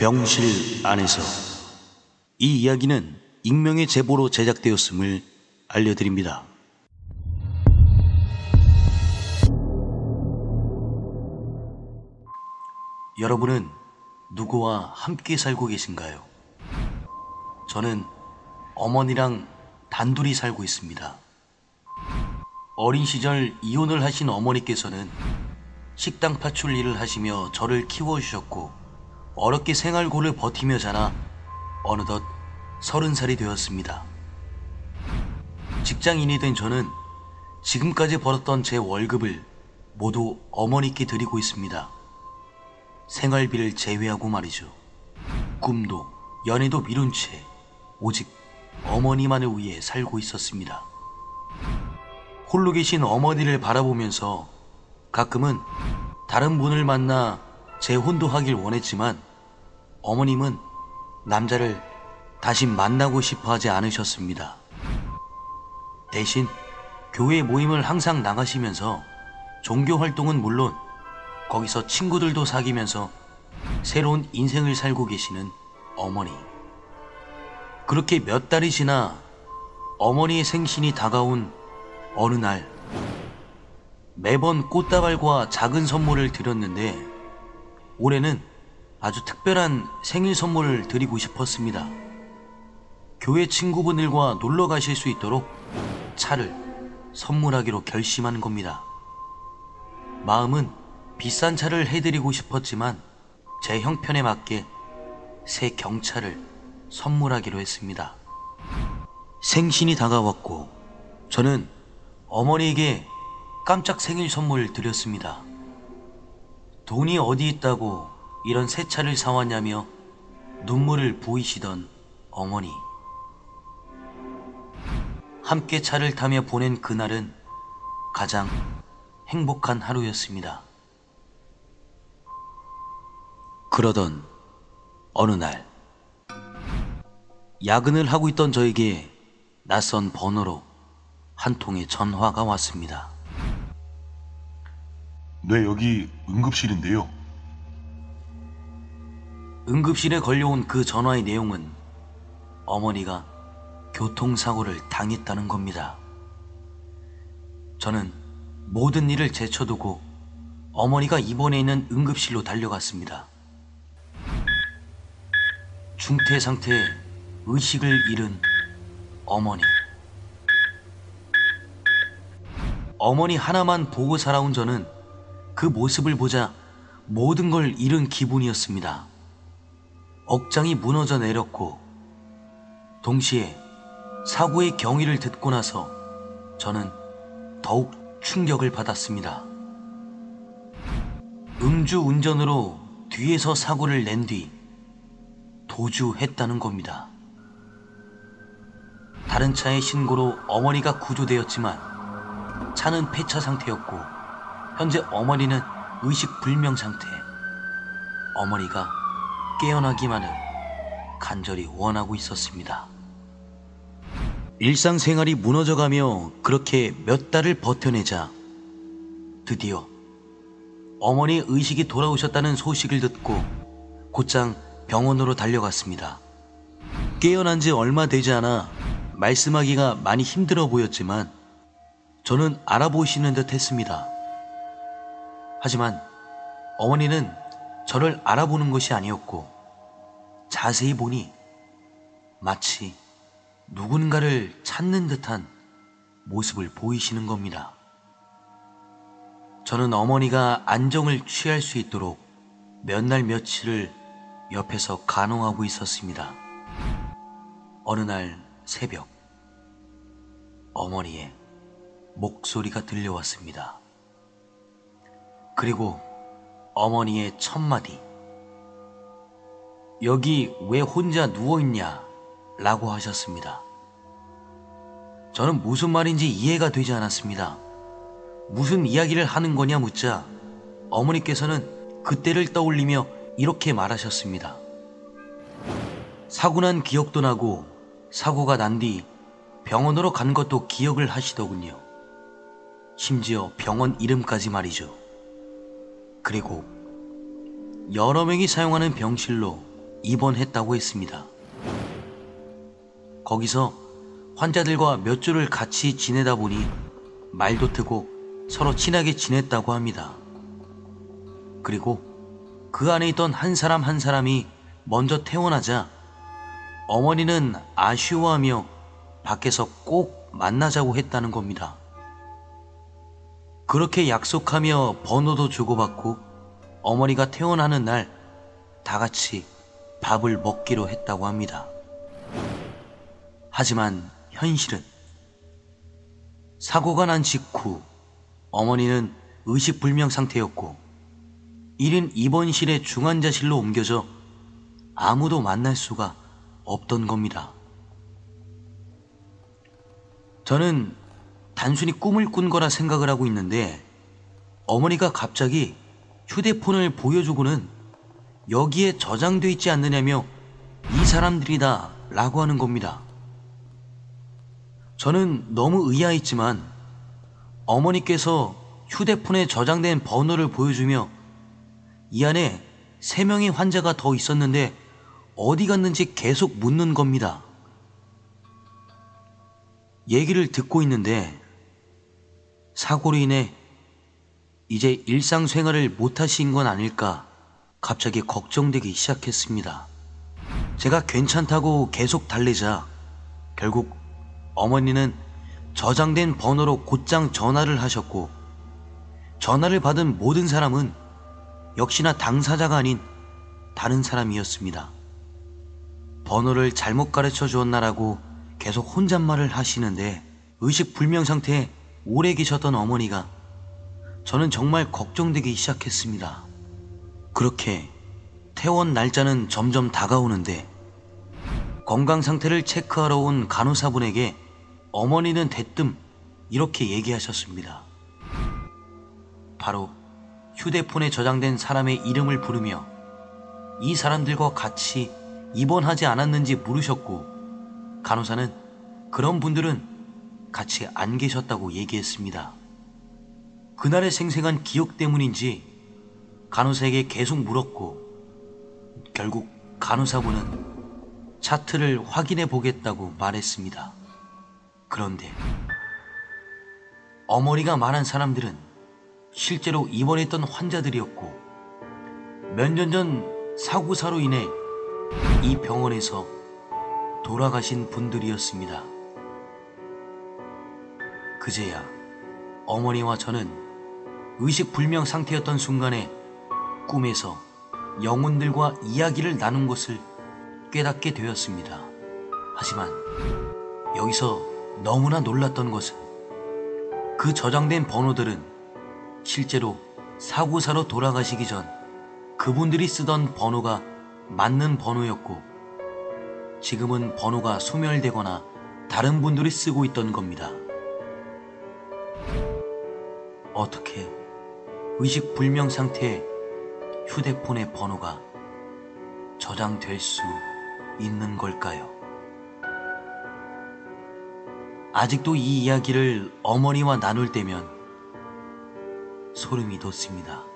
병실 안에서 이 이야기는 익명의 제보로 제작되었음을 알려드립니다. 여러분은 누구와 함께 살고 계신가요? 저는 어머니랑 단둘이 살고 있습니다. 어린 시절 이혼을 하신 어머니께서는 식당 파출 일을 하시며 저를 키워주셨고 어렵게 생활고를 버티며 자라 어느덧 서른 살이 되었습니다. 직장인이 된 저는 지금까지 벌었던 제 월급을 모두 어머니께 드리고 있습니다. 생활비를 제외하고 말이죠. 꿈도 연애도 미룬 채 오직 어머니만을 위해 살고 있었습니다. 홀로 계신 어머니를 바라보면서 가끔은 다른 분을 만나 재혼도 하길 원했지만 어머님은 남자를 다시 만나고 싶어 하지 않으셨습니다. 대신 교회 모임을 항상 나가시면서 종교 활동은 물론 거기서 친구들도 사귀면서 새로운 인생을 살고 계시는 어머니. 그렇게 몇 달이 지나 어머니의 생신이 다가온 어느 날 매번 꽃다발과 작은 선물을 드렸는데 올해는 아주 특별한 생일 선물을 드리고 싶었습니다. 교회 친구분들과 놀러 가실 수 있도록 차를 선물하기로 결심한 겁니다. 마음은 비싼 차를 해드리고 싶었지만 제 형편에 맞게 새 경차를 선물하기로 했습니다. 생신이 다가왔고 저는 어머니에게 깜짝 생일 선물을 드렸습니다. 돈이 어디 있다고 이런 새 차를 사왔냐며 눈물을 보이시던 어머니. 함께 차를 타며 보낸 그날은 가장 행복한 하루였습니다. 그러던 어느 날, 야근을 하고 있던 저에게 낯선 번호로 한 통의 전화가 왔습니다. 네, 여기 응급실인데요. 응급실에 걸려온 그 전화의 내용은 어머니가 교통사고를 당했다는 겁니다. 저는 모든 일을 제쳐두고 어머니가 입원해 있는 응급실로 달려갔습니다. 중태 상태에 의식을 잃은 어머니. 어머니 하나만 보고 살아온 저는 그 모습을 보자 모든 걸 잃은 기분이었습니다. 억장이 무너져 내렸고 동시에 사고의 경위를 듣고 나서 저는 더욱 충격을 받았습니다. 음주 운전으로 뒤에서 사고를 낸 뒤 도주했다는 겁니다. 다른 차의 신고로 어머니가 구조되었지만 차는 폐차 상태였고 현재 어머니는 의식 불명 상태. 어머니가 깨어나기만을 간절히 원하고 있었습니다. 일상생활이 무너져가며 그렇게 몇 달을 버텨내자 드디어 어머니의 의식이 돌아오셨다는 소식을 듣고 곧장 병원으로 달려갔습니다. 깨어난 지 얼마 되지 않아 말씀하기가 많이 힘들어 보였지만 저는 알아보시는 듯 했습니다. 하지만 어머니는 저를 알아보는 것이 아니었고 자세히 보니 마치 누군가를 찾는 듯한 모습을 보이시는 겁니다. 저는 어머니가 안정을 취할 수 있도록 몇 날 며칠을 옆에서 간호하고 있었습니다. 어느 날 새벽, 어머니의 목소리가 들려왔습니다. 그리고 어머니의 첫마디. 여기 왜 혼자 누워있냐? 라고 하셨습니다. 저는 무슨 말인지 이해가 되지 않았습니다. 무슨 이야기를 하는 거냐 묻자 어머니께서는 그때를 떠올리며 이렇게 말하셨습니다. 사고 난 기억도 나고 사고가 난 뒤 병원으로 간 것도 기억을 하시더군요. 심지어 병원 이름까지 말이죠. 그리고 여러 명이 사용하는 병실로 입원했다고 했습니다. 거기서 환자들과 몇 주를 같이 지내다 보니 말도 트고 서로 친하게 지냈다고 합니다. 그리고 그 안에 있던 한 사람 한 사람이 먼저 퇴원하자 어머니는 아쉬워하며 밖에서 꼭 만나자고 했다는 겁니다. 그렇게 약속하며 번호도 주고받고 어머니가 퇴원하는 날 다 같이 밥을 먹기로 했다고 합니다. 하지만 현실은 사고가 난 직후 어머니는 의식불명 상태였고 1인 입원실의 중환자실로 옮겨져 아무도 만날 수가 없던 겁니다. 저는 단순히 꿈을 꾼 거라 생각을 하고 있는데 어머니가 갑자기 휴대폰을 보여주고는 여기에 저장돼 있지 않느냐며 이 사람들이다 라고 하는 겁니다. 저는 너무 의아했지만 어머니께서 휴대폰에 저장된 번호를 보여주며 이 안에 세 명의 환자가 더 있었는데 어디 갔는지 계속 묻는 겁니다. 얘기를 듣고 있는데 사고로 인해 이제 일상생활을 못하신 건 아닐까 갑자기 걱정되기 시작했습니다. 제가 괜찮다고 계속 달래자 결국 어머니는 저장된 번호로 곧장 전화를 하셨고 전화를 받은 모든 사람은 역시나 당사자가 아닌 다른 사람이었습니다. 번호를 잘못 가르쳐 주었나라고 계속 혼잣말을 하시는데 의식 불명 상태에 오래 계셨던 어머니가 저는 정말 걱정되기 시작했습니다. 그렇게 퇴원 날짜는 점점 다가오는데 건강 상태를 체크하러 온 간호사분에게 어머니는 대뜸 이렇게 얘기하셨습니다. 바로 휴대폰에 저장된 사람의 이름을 부르며 이 사람들과 같이 입원하지 않았는지 물으셨고 간호사는 그런 분들은 같이 안 계셨다고 얘기했습니다. 그날의 생생한 기억 때문인지 간호사에게 계속 물었고 결국 간호사분은 차트를 확인해 보겠다고 말했습니다. 그런데 어머니가 말한 사람들은 실제로 입원했던 환자들이었고 몇 년 전 사고사로 인해 이 병원에서 돌아가신 분들이었습니다. 그제야 어머니와 저는 의식불명 상태였던 순간에 꿈에서 영혼들과 이야기를 나눈 것을 깨닫게 되었습니다. 하지만 여기서 너무나 놀랐던 것은 그 저장된 번호들은 실제로 사고사로 돌아가시기 전 그분들이 쓰던 번호가 맞는 번호였고 지금은 번호가 소멸되거나 다른 분들이 쓰고 있던 겁니다. 어떻게 의식 불명 상태에 휴대폰의 번호가 저장될 수 있는 걸까요? 아직도 이 이야기를 어머니와 나눌 때면 소름이 돋습니다.